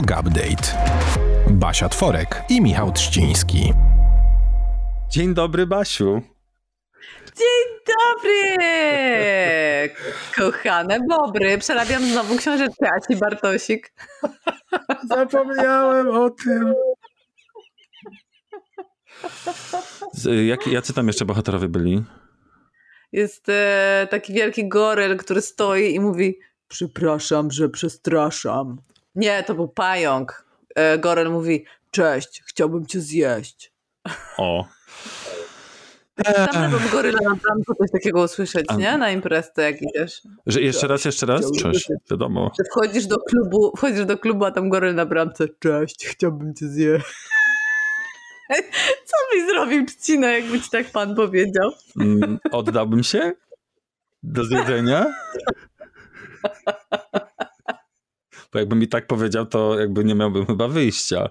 Yoga Update. Basia Tworek i Michał Trzciński. Dzień dobry, Basiu. Dzień dobry! Kochane bobry, przerabiam znowu książeczkę Asi Bartosik. Zapomniałem o tym. Z, jak, jacy tam jeszcze bohaterowie byli? Jest e, taki wielki goryl, który stoi i mówi przepraszam, że przestraszam. Nie, to był pająk. E, goryl mówi cześć, chciałbym cię zjeść. O. Tam bym goryla na bramku coś takiego usłyszeć, nie? Na imprezce jak idziesz. Że jeszcze raz, jeszcze raz? Cześć, wiadomo. Że wchodzisz do klubu, wchodzisz do klubu, a tam goryl na bramce. Cześć, chciałbym cię zjeść. Co byś zrobił, Trzcina, jakby ci tak pan powiedział? Mm, oddałbym się do zjedzenia? Bo jakby mi tak powiedział, to jakby nie miałbym chyba wyjścia.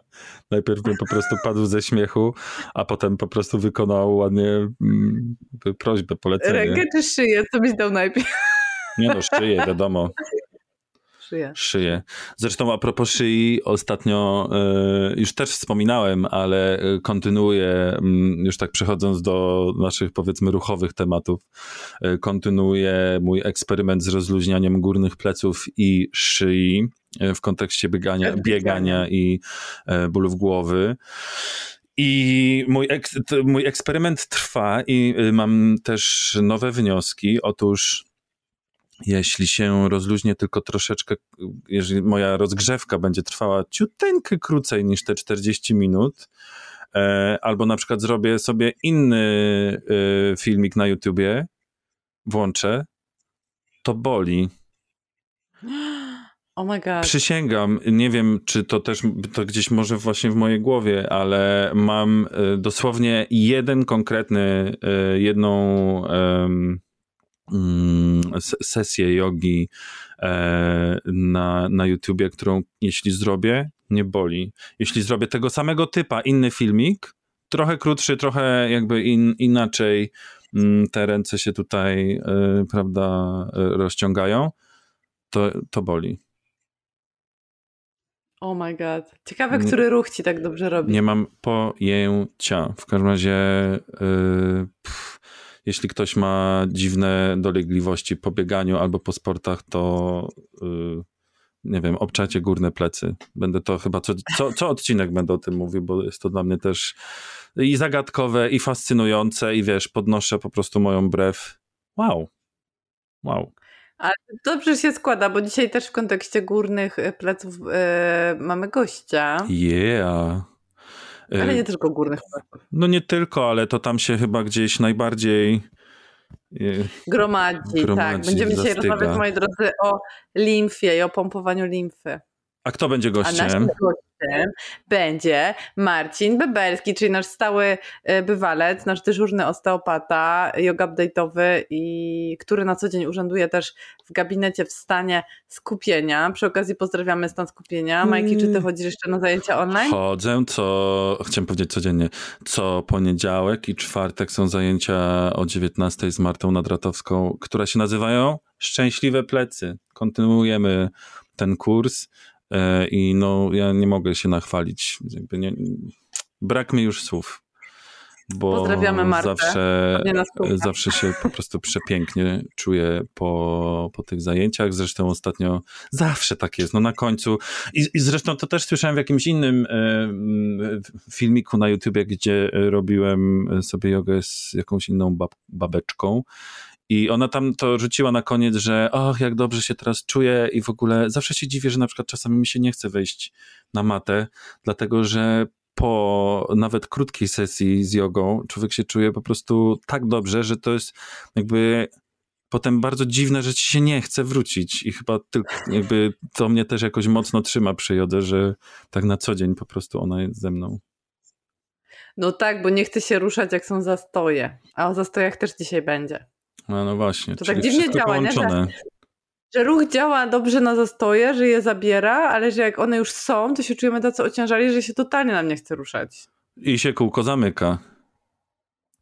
Najpierw bym po prostu padł ze śmiechu, a potem po prostu wykonał ładnie mm, prośbę, polecenie. Rękę czy szyję? Co byś dał najpierw? Nie no, szyję, wiadomo. Szyję. Szyję. Zresztą a propos szyi, ostatnio y, już też wspominałem, ale e, kontynuuję, y, już tak przechodząc do naszych powiedzmy ruchowych tematów, y, kontynuuję mój eksperyment z rozluźnianiem górnych pleców i szyi w kontekście biegania, biegania i bólów głowy. I mój, ek, mój eksperyment trwa i mam też nowe wnioski. Otóż jeśli się rozluźnię tylko troszeczkę, jeżeli moja rozgrzewka będzie trwała ciuteńkę krócej niż te 40 minut, e, albo na przykład zrobię sobie inny e, filmik na YouTubie, włączę, to boli. Oh my God. Przysięgam, nie wiem, czy to też to gdzieś może właśnie w mojej głowie, ale mam e, dosłownie jeden konkretny, jedną Mm, sesję jogi e, na, na YouTubie, którą jeśli zrobię, nie boli. Jeśli zrobię tego samego typa, inny filmik, trochę krótszy, trochę jakby in, inaczej mm, te ręce się tutaj, prawda, rozciągają, to, to boli. Oh my god. Ciekawe, który ruch ci tak dobrze robi. Nie mam pojęcia. W każdym razie yy, pff, jeśli ktoś ma dziwne dolegliwości po bieganiu albo po sportach, to yy, nie wiem, obczacie górne plecy. Będę to chyba co, co, co odcinek będę o tym mówił, bo jest to dla mnie też i zagadkowe, i fascynujące, i wiesz, podnoszę po prostu moją brew. Wow. Wow. Ale dobrze się składa, bo dzisiaj też w kontekście górnych pleców yy, mamy gościa. Yeah. Ale nie tylko górnych płatów. No nie tylko, ale to tam się chyba gdzieś najbardziej gromadzi, gromadzi tak. Będziemy zastyga. dzisiaj rozmawiać, moi drodzy, o limfie i o pompowaniu limfy. A kto będzie gościem? A naszym gościem będzie Marcin Bebelski, czyli nasz stały e, bywalec, nasz dyżurny osteopata, yoga update'owy i który na co dzień urzęduje też w gabinecie w stanie skupienia. Przy okazji pozdrawiamy stan skupienia. Majki, czy ty mm. chodzisz jeszcze na zajęcia online? Chodzę, co chciałem powiedzieć codziennie. Co poniedziałek i czwartek są zajęcia o 19 z Martą Nadratowską, które się nazywają Szczęśliwe Plecy. Kontynuujemy ten kurs. E, i no ja nie mogę się nachwalić. Nie, brak mi już słów. Bo Pozdrawiamy Martę. Zawsze, zawsze się po prostu przepięknie czuję po, po tych zajęciach. Zresztą ostatnio zawsze tak jest. No na końcu. I, i zresztą to też słyszałem w jakimś innym e, filmiku na YouTubie, gdzie robiłem sobie jogę z jakąś inną bab, babeczką. I ona tam to rzuciła na koniec, że och, jak dobrze się teraz czuję i w ogóle zawsze się dziwię, że na przykład czasami mi się nie chce wejść na matę, dlatego że po nawet krótkiej sesji z jogą człowiek się czuje po prostu tak dobrze, że to jest jakby potem bardzo dziwne, że ci się nie chce wrócić i chyba tylko jakby to mnie też jakoś mocno trzyma przy jodze, że tak na co dzień po prostu ona jest ze mną. No tak, bo nie chce się ruszać jak są zastoje, a o zastojach też dzisiaj będzie. No, no właśnie. To tak dziwnie działa, nie? Że, ruch działa dobrze na zastoje, że je zabiera, ale że jak one już są, to się czujemy tacy ociężali, że się totalnie nam nie chce ruszać. I się kółko zamyka.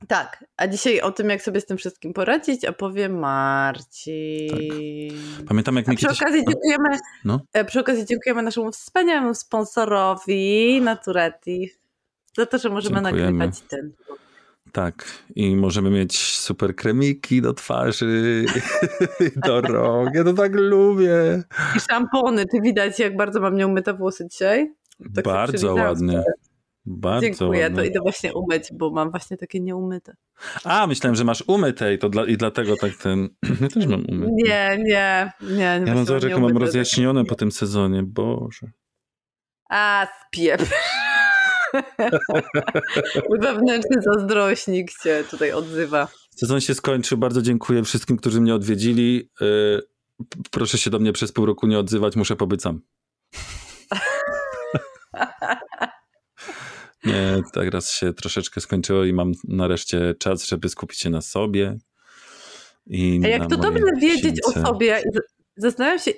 Tak, a dzisiaj o tym, jak sobie z tym wszystkim poradzić, opowie Marcin. Tak. Pamiętam, jak mi przy kiedyś... okazji dziękujemy, no? E, przy okazji dziękujemy naszemu wspaniałemu sponsorowi Naturetti za to, że możemy dziękujemy. nagrywać ten. Tak, i możemy mieć super kremiki do twarzy, do rąk. Ja to tak lubię. I szampony. Czy widać, jak bardzo mam nieumyte włosy dzisiaj? Tak bardzo ładnie. Bardzo Dziękuję, ładnie. to idę właśnie umyć, bo mam właśnie takie nieumyte. A, myślałem, że masz umyte i, to dla, i dlatego tak ten... Ja też mam umyte. Nie, nie, nie. Ja mam zobacz, jak mam rozjaśnione po tym sezonie, Boże. A, spiep. Wewnętrzny zazdrośnik się tutaj odzywa. Sezon się skończył. Bardzo dziękuję wszystkim, którzy mnie odwiedzili. Y, proszę się do mnie przez pół roku nie odzywać, muszę pobyć sam. Nie, teraz się troszeczkę skończyło i mam nareszcie czas, żeby skupić się na sobie. I A jak to dobrze wiedzieć o sobie, zastanawiam się,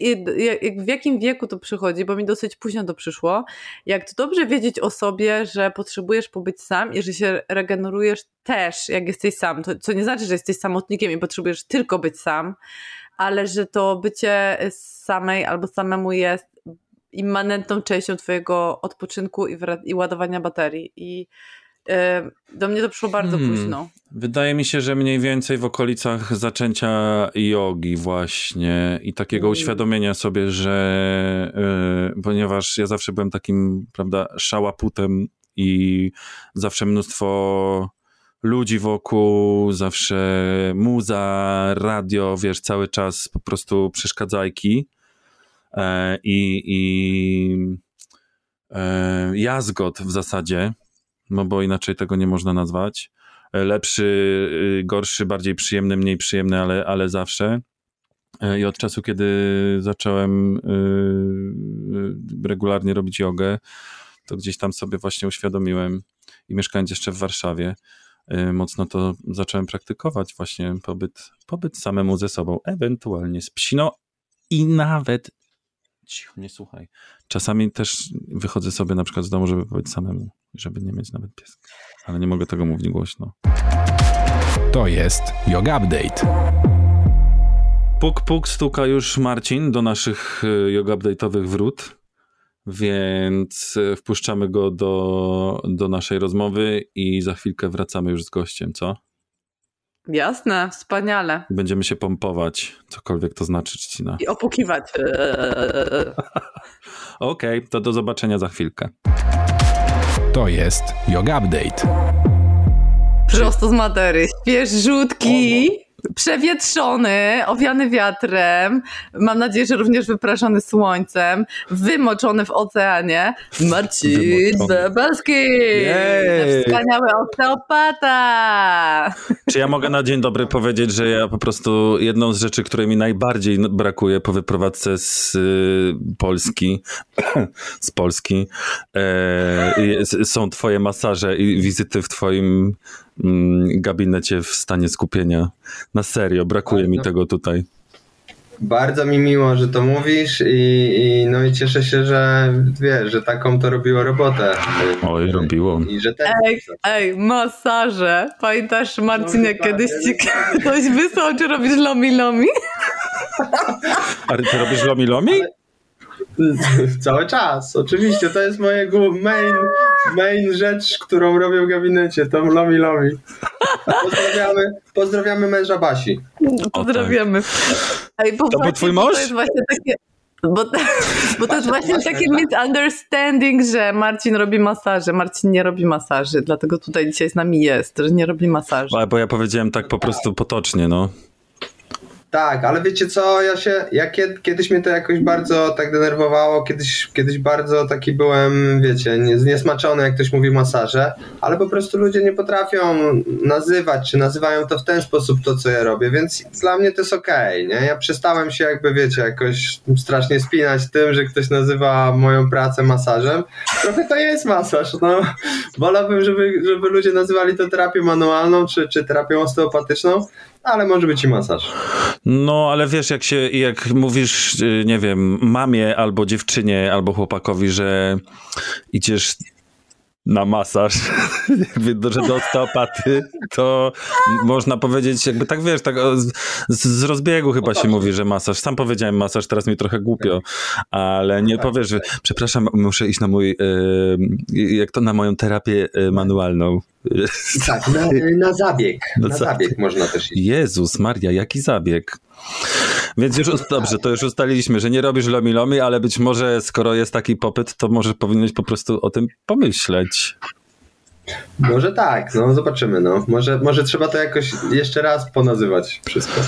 w jakim wieku to przychodzi, bo mi dosyć późno to przyszło. Jak to dobrze wiedzieć o sobie, że potrzebujesz pobyć sam i że się regenerujesz też, jak jesteś sam. To, co nie znaczy, że jesteś samotnikiem i potrzebujesz tylko być sam, ale że to bycie samej albo samemu jest immanentną częścią twojego odpoczynku i, i ładowania baterii. I do mnie to przyszło bardzo hmm. późno. Wydaje mi się, że mniej więcej w okolicach zaczęcia jogi właśnie i takiego hmm. uświadomienia sobie, że y, ponieważ ja zawsze byłem takim, prawda, szałaputem i zawsze mnóstwo ludzi wokół, zawsze muza, radio, wiesz, cały czas po prostu przeszkadzajki e, i, i e, jazgot w zasadzie, no bo inaczej tego nie można nazwać. E, lepszy, y, gorszy, bardziej przyjemny, mniej przyjemny, ale, ale zawsze. E, I od czasu, kiedy zacząłem y, y, regularnie robić jogę, to gdzieś tam sobie właśnie uświadomiłem i mieszkając jeszcze w Warszawie, mocno to zacząłem praktykować właśnie pobyt, pobyt samemu ze sobą, ewentualnie z psiną i nawet cicho, nie słuchaj. Czasami też wychodzę sobie na przykład z domu, żeby być samemu, żeby nie mieć nawet pieska. Ale nie mogę tego mówić głośno. To jest Yoga Update. Puk, puk, stuka już Marcin do naszych y, yoga update'owych wrót, więc y, wpuszczamy go do, do naszej rozmowy i za chwilkę wracamy już z gościem, co? Jasne, wspaniale. Będziemy się pompować, cokolwiek to znaczy, Trzcina. I opukiwać. Okej, okay, to do zobaczenia za chwilkę. To jest Yoga Update. Prosto z matery. Świeżutki przewietrzony, owiany wiatrem, mam nadzieję, że również wypraszany słońcem, wymoczony w oceanie, Marcin Bebelski! Wspaniały osteopata! Czy ja mogę na dzień dobry powiedzieć, że ja po prostu jedną z rzeczy, której mi najbardziej brakuje po wyprowadzce z y, Polski, z Polski, e, są twoje masaże i wizyty w twoim gabinecie w stanie skupienia. Na serio, brakuje mi tego tutaj. Bardzo mi miło, że to mówisz i, i, no i cieszę się, że wiesz, że taką to robiło robotę. Oj, robiło. I że ej, ej, masaże. Pamiętasz Marcin, jak kiedyś ci ktoś wysłał, czy robisz lomi lomi? A ty robisz lomi lomi? Cały czas, oczywiście, to jest moje main, main rzecz, którą robię w gabinecie, to lomi lomi. Pozdrawiamy, pozdrawiamy męża Basi. Pozdrawiamy. Ej, to był twój mąż? To jest właśnie takie... Bo, bo to jest właśnie takie misunderstanding, że Marcin robi masaże. Marcin nie robi masaży, dlatego tutaj dzisiaj z nami jest, że nie robi masaży. Ale bo ja powiedziałem tak po prostu potocznie, no. Tak, ale wiecie co, ja się, ja kiedyś mnie to jakoś bardzo tak denerwowało, kiedyś, kiedyś bardzo taki byłem, wiecie, zniesmaczony, jak ktoś mówi masaże, ale po prostu ludzie nie potrafią nazywać, czy nazywają to w ten sposób to, co ja robię, więc dla mnie to jest okej, okay, nie? Ja przestałem się jakby, wiecie, jakoś strasznie spinać tym, że ktoś nazywa moją pracę masażem. Trochę to jest masaż, no. Wolałbym, żeby, żeby ludzie nazywali to terapią manualną, czy, czy terapią osteopatyczną, ale może być i masaż. No, ale wiesz, jak się, jak mówisz, y, nie wiem, mamie albo dziewczynie, albo chłopakowi, że idziesz na masaż, jakby, że do osteopaty, to można powiedzieć, jakby tak wiesz, tak z, z rozbiegu chyba się mówi, że masaż. Sam powiedziałem masaż, teraz mi trochę głupio, ale nie powiesz, że przepraszam, muszę iść na mój, jak to, na moją terapię manualną. Tak, na, na zabieg. Na, na zabieg można też iść. Jezus Maria, jaki zabieg? Więc już dobrze, to już ustaliliśmy, że nie robisz lomi lomi, ale być może skoro jest taki popyt, to może powinieneś po prostu o tym pomyśleć. Może tak, no zobaczymy. No. Może, może trzeba to jakoś jeszcze raz ponazywać wszystko.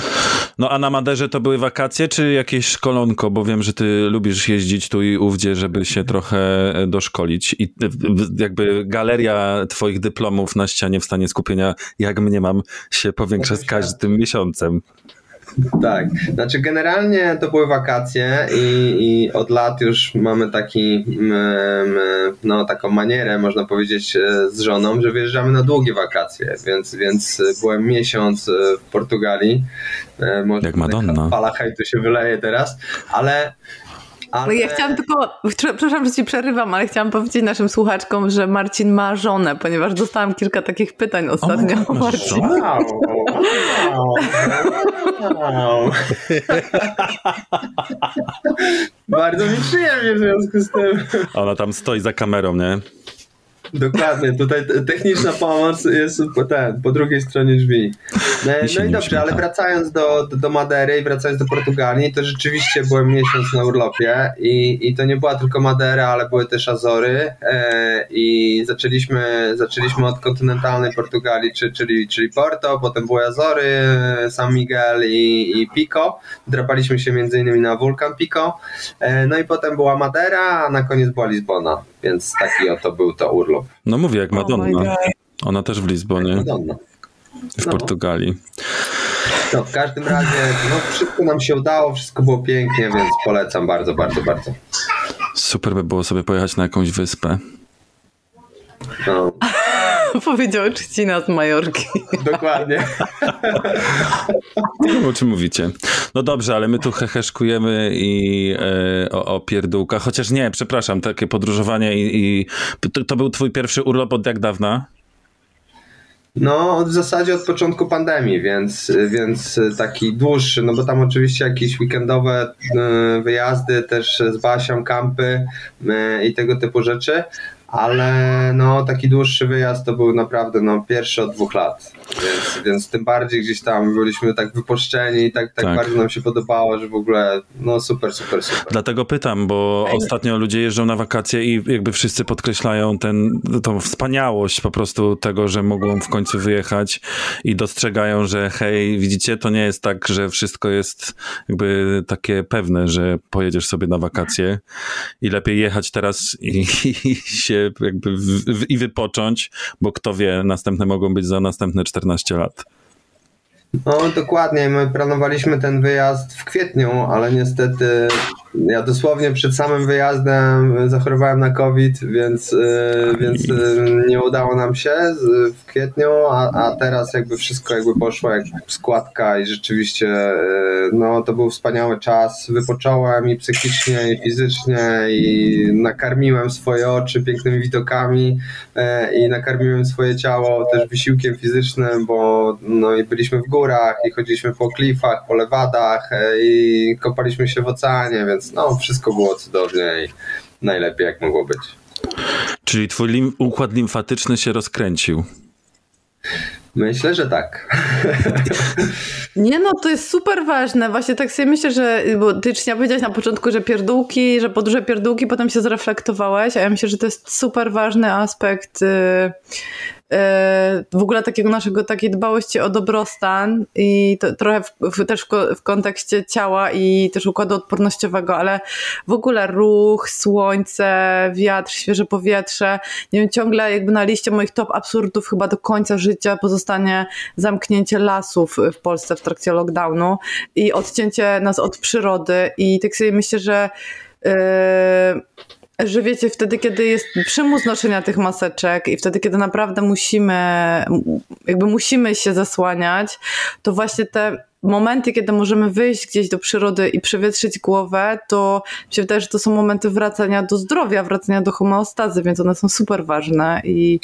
No a na Maderze to były wakacje, czy jakieś szkolonko? Bo wiem, że ty lubisz jeździć tu i ówdzie, żeby się trochę doszkolić. I jakby galeria twoich dyplomów na ścianie w stanie skupienia, jak mnie mam, się powiększa z każdym miesiącem. Tak, znaczy generalnie to były wakacje i, i od lat już mamy taki, no taką manierę, można powiedzieć, e, z żoną, że wyjeżdżamy na długie wakacje, więc, więc byłem miesiąc e, w Portugalii. E, może Jak Madonna. Fala hejtu się wyleje teraz, ale ale... Ja chciałam tylko, przepraszam, że ci przerywam, ale chciałam powiedzieć naszym słuchaczkom, że Marcin ma żonę, ponieważ dostałam kilka takich pytań ostatnio o, Marcin. Wow, wow. Bardzo mi przyjemnie w związku z tym. Ona tam stoi za kamerą, nie? Dokładnie, tutaj techniczna pomoc jest po, ten, po drugiej stronie drzwi. No, no i dobrze, ale wracając do, do, do Madery i wracając do Portugalii, to rzeczywiście byłem miesiąc na urlopie i, i to nie była tylko Madera, ale były też Azory e, i zaczęliśmy, zaczęliśmy od kontynentalnej Portugalii, czy, czyli, czyli Porto, potem były Azory, San Miguel i, i Pico. Drapaliśmy się między innymi na wulkan Pico, e, no i potem była Madera, a na koniec była Lizbona, więc taki oto był to urlop. No mówię, jak Madonna. Oh Ona też w Lizbonie. Madonna. W no. Portugalii. No, w każdym razie no, wszystko nam się udało, wszystko było pięknie, więc polecam bardzo, bardzo, bardzo. Super by było sobie pojechać na jakąś wyspę. No. Powiedział Czcina z Majorki. Dokładnie. o czym mówicie. No dobrze, ale my tu heheszkujemy i e, o, o pierdółkach. Chociaż nie, przepraszam, takie podróżowanie i, i to, to, był twój pierwszy urlop od jak dawna? No, w zasadzie od początku pandemii, więc, więc taki dłuższy, no bo tam oczywiście jakieś weekendowe e, wyjazdy też z Basią, kampy e, i tego typu rzeczy, ale no taki dłuższy wyjazd to był naprawdę no, pierwszy od dwóch lat, więc, więc tym bardziej gdzieś tam byliśmy tak wypuszczeni i tak, tak, tak. bardzo nam się podobało, że w ogóle no super, super, super. Dlatego pytam, bo ostatnio ludzie jeżdżą na wakacje i jakby wszyscy podkreślają ten, tą wspaniałość po prostu tego, że mogą w końcu wyjechać i dostrzegają, że hej, widzicie, to nie jest tak, że wszystko jest jakby takie pewne, że pojedziesz sobie na wakacje i lepiej jechać teraz i, i się jakby w, w, i wypocząć, bo kto wie, następne mogą być za następne 14 lat. No dokładnie, my planowaliśmy ten wyjazd w kwietniu, ale niestety ja dosłownie przed samym wyjazdem zachorowałem na COVID, więc, y, więc y, nie udało nam się w kwietniu, a, a teraz jakby wszystko jakby poszło jak składka i rzeczywiście no to był wspaniały czas. Wypocząłem i psychicznie, i fizycznie i nakarmiłem swoje oczy pięknymi widokami i nakarmiłem swoje ciało też wysiłkiem fizycznym, bo no i byliśmy w górach i chodziliśmy po klifach, po lewadach i kopaliśmy się w oceanie, więc więc no, wszystko było cudownie i najlepiej jak mogło być. Czyli twój lim układ limfatyczny się rozkręcił. Myślę, że tak. Nie no, to jest super ważne. Właśnie tak sobie myślę, że, bo ty Czynia powiedziałaś na początku, że pierdółki, że podróże pierdółki, potem się zreflektowałeś, a ja myślę, że to jest super ważny aspekt y, w ogóle takiego naszego, takiej dbałości o dobrostan i to, trochę w, w, też w, w, kontekście ciała i też układu odpornościowego, ale w ogóle ruch, słońce, wiatr, świeże powietrze. Nie wiem, ciągle jakby na liście moich top absurdów chyba do końca życia pozostanie zamknięcie lasów w Polsce w trakcie lockdownu i odcięcie nas od przyrody i tak sobie myślę, że yy, że wiecie, wtedy, kiedy jest przymus noszenia tych maseczek i wtedy, kiedy naprawdę musimy, jakby musimy się zasłaniać, to właśnie te momenty, kiedy możemy wyjść gdzieś do przyrody i przewietrzyć głowę, to mi się wydaje, że to są momenty wracania do zdrowia, wracania do homeostazy, więc one są super ważne i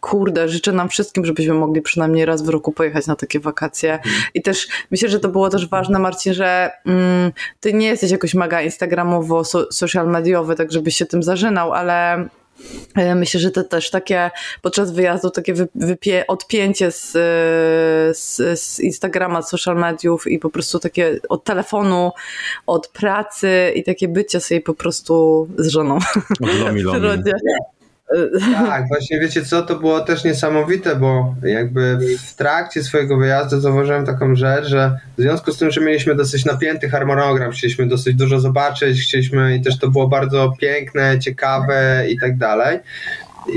kurde, życzę nam wszystkim, żebyśmy mogli przynajmniej raz w roku pojechać na takie wakacje. I też myślę, że to było też ważne, Marcin, że mm, ty nie jesteś jakoś mega instagramowo, so, social mediowy, tak żebyś się tym zażynał, ale Myślę, że to też takie podczas wyjazdu takie wypie, odpięcie z, z, z, Instagrama, z social mediów i po prostu takie od telefonu, od pracy i takie bycie sobie po prostu z żoną lomi, lomi. w tak, właśnie wiecie co, to było też niesamowite, bo jakby w trakcie swojego wyjazdu zauważyłem taką rzecz, że w związku z tym, że mieliśmy dosyć napięty harmonogram, chcieliśmy dosyć dużo zobaczyć, chcieliśmy i też to było bardzo piękne, ciekawe i tak dalej,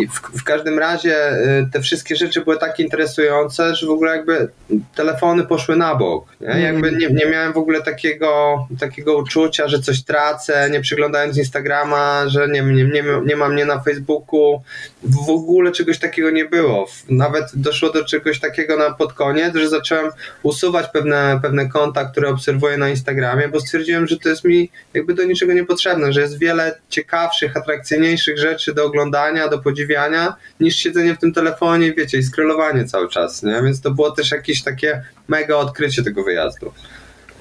w, w, każdym razie y, te wszystkie rzeczy były tak interesujące, że w ogóle jakby telefony poszły na bok. Nie? Mm. Jakby nie, nie miałem w ogóle takiego, takiego uczucia, że coś tracę, nie przyglądając Instagrama, że nie, nie, nie, nie mam mnie na Facebooku. W ogóle czegoś takiego nie było. Nawet doszło do czegoś takiego na pod koniec, że zacząłem usuwać pewne, pewne konta, które obserwuję na Instagramie, bo stwierdziłem, że to jest mi jakby do niczego niepotrzebne, że jest wiele ciekawszych, atrakcyjniejszych rzeczy do oglądania, do podziwiania podziwiania, niż siedzenie w tym telefonie, wiecie, i scrollowanie cały czas, nie? Więc to było też jakieś takie mega odkrycie tego wyjazdu.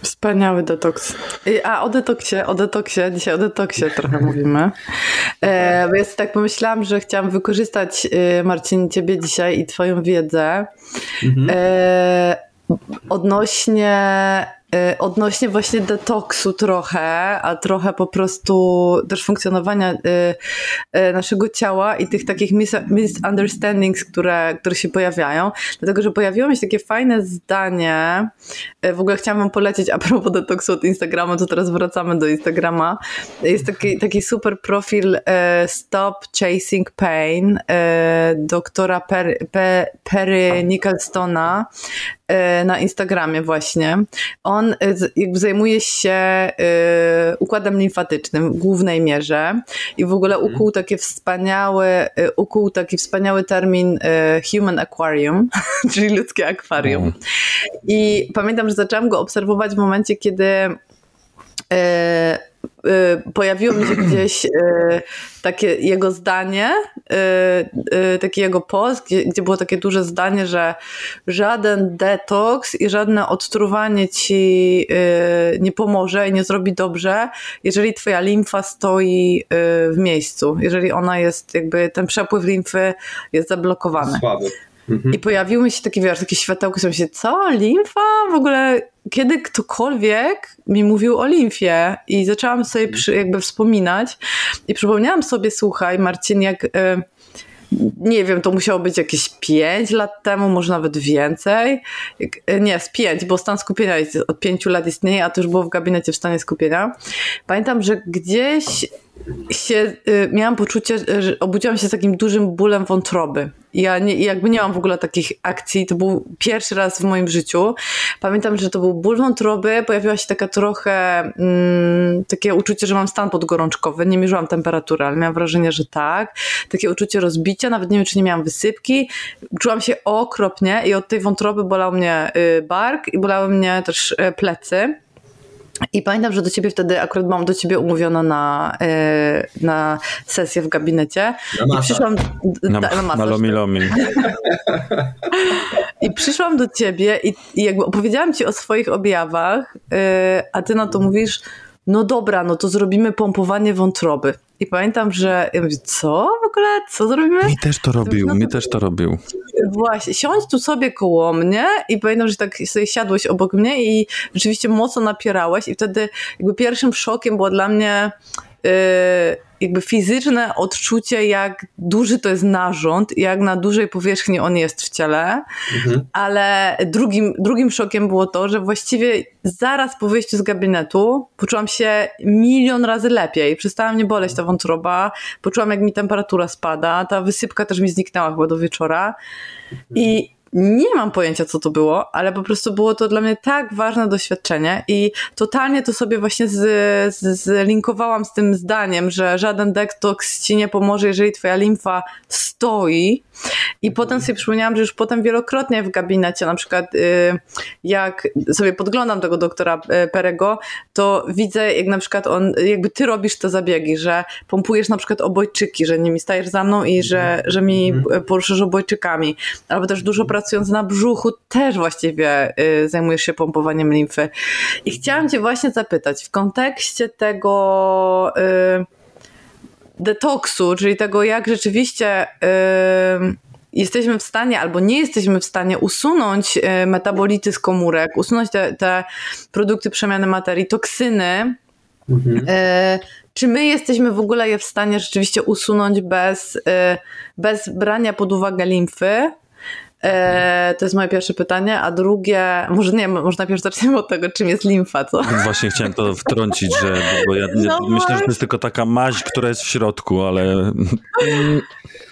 Wspaniały detoks. A o detoksie, o detoksie, dzisiaj o detoksie trochę mówimy. E, bo ja tak pomyślałam, że chciałam wykorzystać, e, Marcin, ciebie dzisiaj i twoją wiedzę mhm. e, odnośnie Y, odnośnie właśnie detoksu trochę, a trochę po prostu też funkcjonowania y, y, naszego ciała i tych takich misunderstandings, które, które się pojawiają. Dlatego, że pojawiło mi się takie fajne zdanie, w ogóle chciałam wam polecieć a propos detoksu od Instagrama, to teraz wracamy do Instagrama. Jest taki, taki super profil Stop Chasing Pain doktora Perry, Perry Nicholsona na Instagramie właśnie. On y, jakby zajmuje się y, układem limfatycznym w głównej mierze i w ogóle mhm. ukuł takie wspaniały, y, ukuł taki wspaniały termin human aquarium, czyli ludzkie akwarium. Mhm. I pamiętam, że zaczęłam go obserwować w momencie, kiedy Y, pojawiło mi się gdzieś y, takie jego zdanie, y, taki jego post, gdzie, gdzie było takie duże zdanie, że żaden detoks i żadne odtruwanie ci nie pomoże i nie zrobi dobrze, jeżeli twoja limfa stoi w miejscu, jeżeli ona jest jakby, ten przepływ limfy jest zablokowany. Słaby. Mhm. I pojawiły mi się takie, wiesz, takie światełko, że się, co, limfa? W ogóle kiedy ktokolwiek mi mówił o limfie i zaczęłam sobie przy, jakby wspominać i przypomniałam sobie, słuchaj Marcin, jak... Y nie wiem, to musiało być jakieś 5 lat temu, może nawet więcej. Y, nie, z 5, bo stan skupienia jest, od 5 lat istnieje, a to już było w gabinecie w stanie skupienia. Pamiętam, że gdzieś się, y, miałam poczucie, że obudziłam się z takim dużym bólem wątroby. Ja nie, jakby nie mam w ogóle takich akcji. To był pierwszy raz w moim życiu. Pamiętam, że to był ból wątroby. Pojawiła się taka trochę mm, takie uczucie, że mam stan podgorączkowy. Nie mierzyłam temperatury, ale miałam wrażenie, że tak. Takie uczucie rozbicia. Nawet nie wiem, czy nie miałam wysypki. Czułam się okropnie i od tej wątroby bolał mnie y, bark i bolały mnie też y, plecy. I pamiętam, że do ciebie wtedy, akurat mam do ciebie umówiona na, e, na sesję w gabinecie. Na I przyszłam na, na, na lomi lomi. I przyszłam do ciebie i, i jakby opowiedziałam ci o swoich objawach, e, a ty na to mówisz, no dobra, no to zrobimy pompowanie wątroby. I pamiętam, że ja mówię, co w ogóle, co zrobimy? Mi też to robił, no, mi też to robił. Właśnie, siądź tu sobie koło mnie i pamiętam, że tak sobie siadłeś obok mnie i rzeczywiście mocno napierałeś i wtedy jakby pierwszym szokiem było dla mnie yy, jakby fizyczne odczucie, jak duży to jest narząd, jak na dużej powierzchni on jest w ciele, mhm. ale drugim, drugim szokiem było to, że właściwie zaraz po wyjściu z gabinetu poczułam się milion razy lepiej. Przestała mnie boleć ta wątroba, poczułam jak mi temperatura spada, ta wysypka też mi zniknęła chyba do wieczora i nie mam pojęcia, co to było, ale po prostu było to dla mnie tak ważne doświadczenie i totalnie to sobie właśnie z, z, zlinkowałam z tym zdaniem, że żaden detoks ci nie pomoże, jeżeli twoja limfa stoi. I potem sobie przypomniałam, że już potem wielokrotnie w gabinecie, na przykład y, jak sobie podglądam tego doktora y, Perego, to widzę, jak na przykład on, jakby ty robisz te zabiegi, że pompujesz na przykład obojczyki, że nimi stajesz za mną i że, że mi mhm. poruszysz obojczykami, albo też dużo pracując na brzuchu, też właściwie y, zajmujesz się pompowaniem limfy. I chciałam cię właśnie zapytać, w kontekście tego detoksu, czyli tego, jak rzeczywiście jesteśmy w stanie albo nie jesteśmy w stanie usunąć y, metabolity z komórek, usunąć te, te produkty przemiany materii, toksyny, mhm. Y, czy my jesteśmy w ogóle je w stanie rzeczywiście usunąć bez, y, bez brania pod uwagę limfy? E, to jest moje pierwsze pytanie, a drugie, może nie, może najpierw zaczniemy od tego, czym jest limfa, co? Właśnie chciałem to wtrącić, że bo ja no myślę, że to jest tylko taka maź, która jest w środku, ale...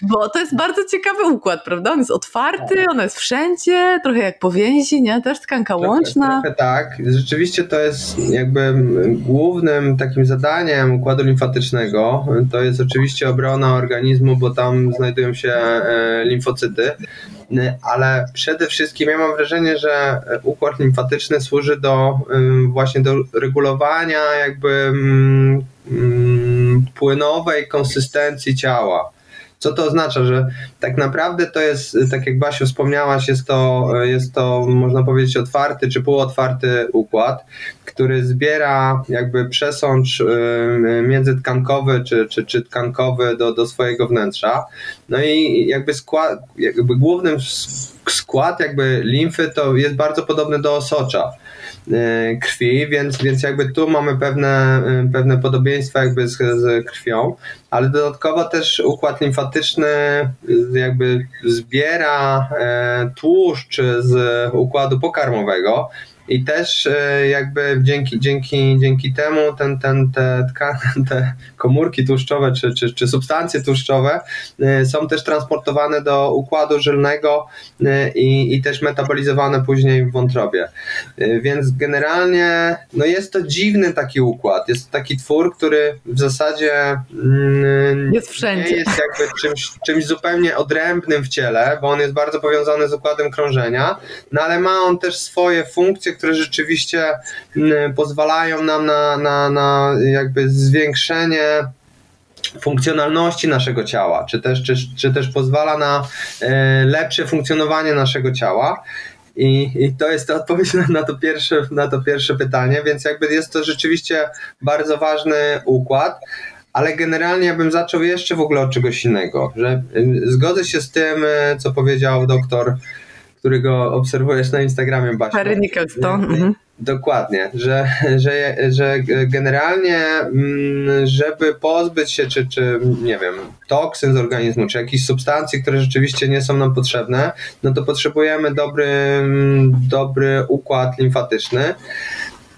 Bo to jest bardzo ciekawy układ, prawda? On jest otwarty, on jest wszędzie, trochę jak powięzi, nie? Też tkanka trochę, łączna. Trochę tak. Rzeczywiście to jest jakby głównym takim zadaniem układu limfatycznego, to jest oczywiście obrona organizmu, bo tam znajdują się e, limfocyty ale przede wszystkim ja mam wrażenie, że układ limfatyczny służy do właśnie do regulowania jakby płynowej konsystencji ciała. Co to oznacza, że tak naprawdę to jest, tak jak Basiu wspomniałaś, jest to, jest to można powiedzieć otwarty czy półotwarty układ, który zbiera jakby przesącz międzytkankowy czy, czy, czy tkankowy do, do swojego wnętrza. No i jakby skład, jakby głównym skład jakby limfy to jest bardzo podobny do osocza. E, krwi, więc, więc jakby tu mamy pewne, e, pewne podobieństwa jakby z, z krwią, ale dodatkowo też układ limfatyczny jakby zbiera e, tłuszcz z układu pokarmowego, i też e, jakby dzięki, dzięki, dzięki temu ten, ten, te, te komórki tłuszczowe czy, czy, czy substancje tłuszczowe e, są też transportowane do układu żylnego e, i, i też metabolizowane później w wątrobie. Więc generalnie no jest to dziwny taki układ. Jest to taki twór, który w zasadzie mm, jest wszędzie. nie jest jakby czymś, czymś zupełnie odrębnym w ciele, bo on jest bardzo powiązany z układem krążenia, no ale ma on też swoje funkcje, które rzeczywiście mm, pozwalają nam na, na, na jakby zwiększenie funkcjonalności naszego ciała, czy też, czy, czy też pozwala na e, lepsze funkcjonowanie naszego ciała. I, I, to jest odpowiedź na, na, to pierwsze, na to pierwsze pytanie, więc jakby jest to rzeczywiście bardzo ważny układ. Ale generalnie ja bym zaczął jeszcze w ogóle od czegoś innego, że y, zgodzę się z tym, y, co powiedział doktor którego obserwujesz na Instagramie, Basia. Harry Nicholson. Mhm. Dokładnie, że, że, że generalnie, mm, żeby pozbyć się, czy, czy nie wiem, toksyn z organizmu, czy jakichś substancji, które rzeczywiście nie są nam potrzebne, no to potrzebujemy dobry, mm, dobry układ limfatyczny.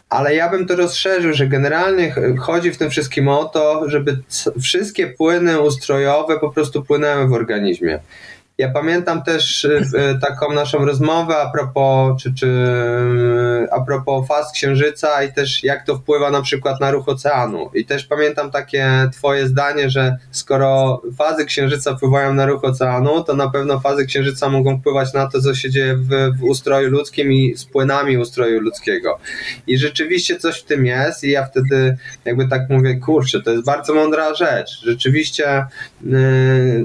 Ale ja bym to rozszerzył, że generalnie chodzi w tym wszystkim o to, żeby wszystkie płyny ustrojowe po prostu płynęły w organizmie. Ja pamiętam też y, taką naszą rozmowę a propos, czy, czy, y, a propos faz księżyca i też jak to wpływa na przykład na ruch oceanu. I też pamiętam takie twoje zdanie, że skoro fazy księżyca wpływają na ruch oceanu, to na pewno fazy księżyca mogą wpływać na to, co się dzieje w, w ustroju ludzkim i z płynami ustroju ludzkiego. I rzeczywiście coś w tym jest i ja wtedy jakby tak mówię, kurczę, to jest bardzo mądra rzecz. Rzeczywiście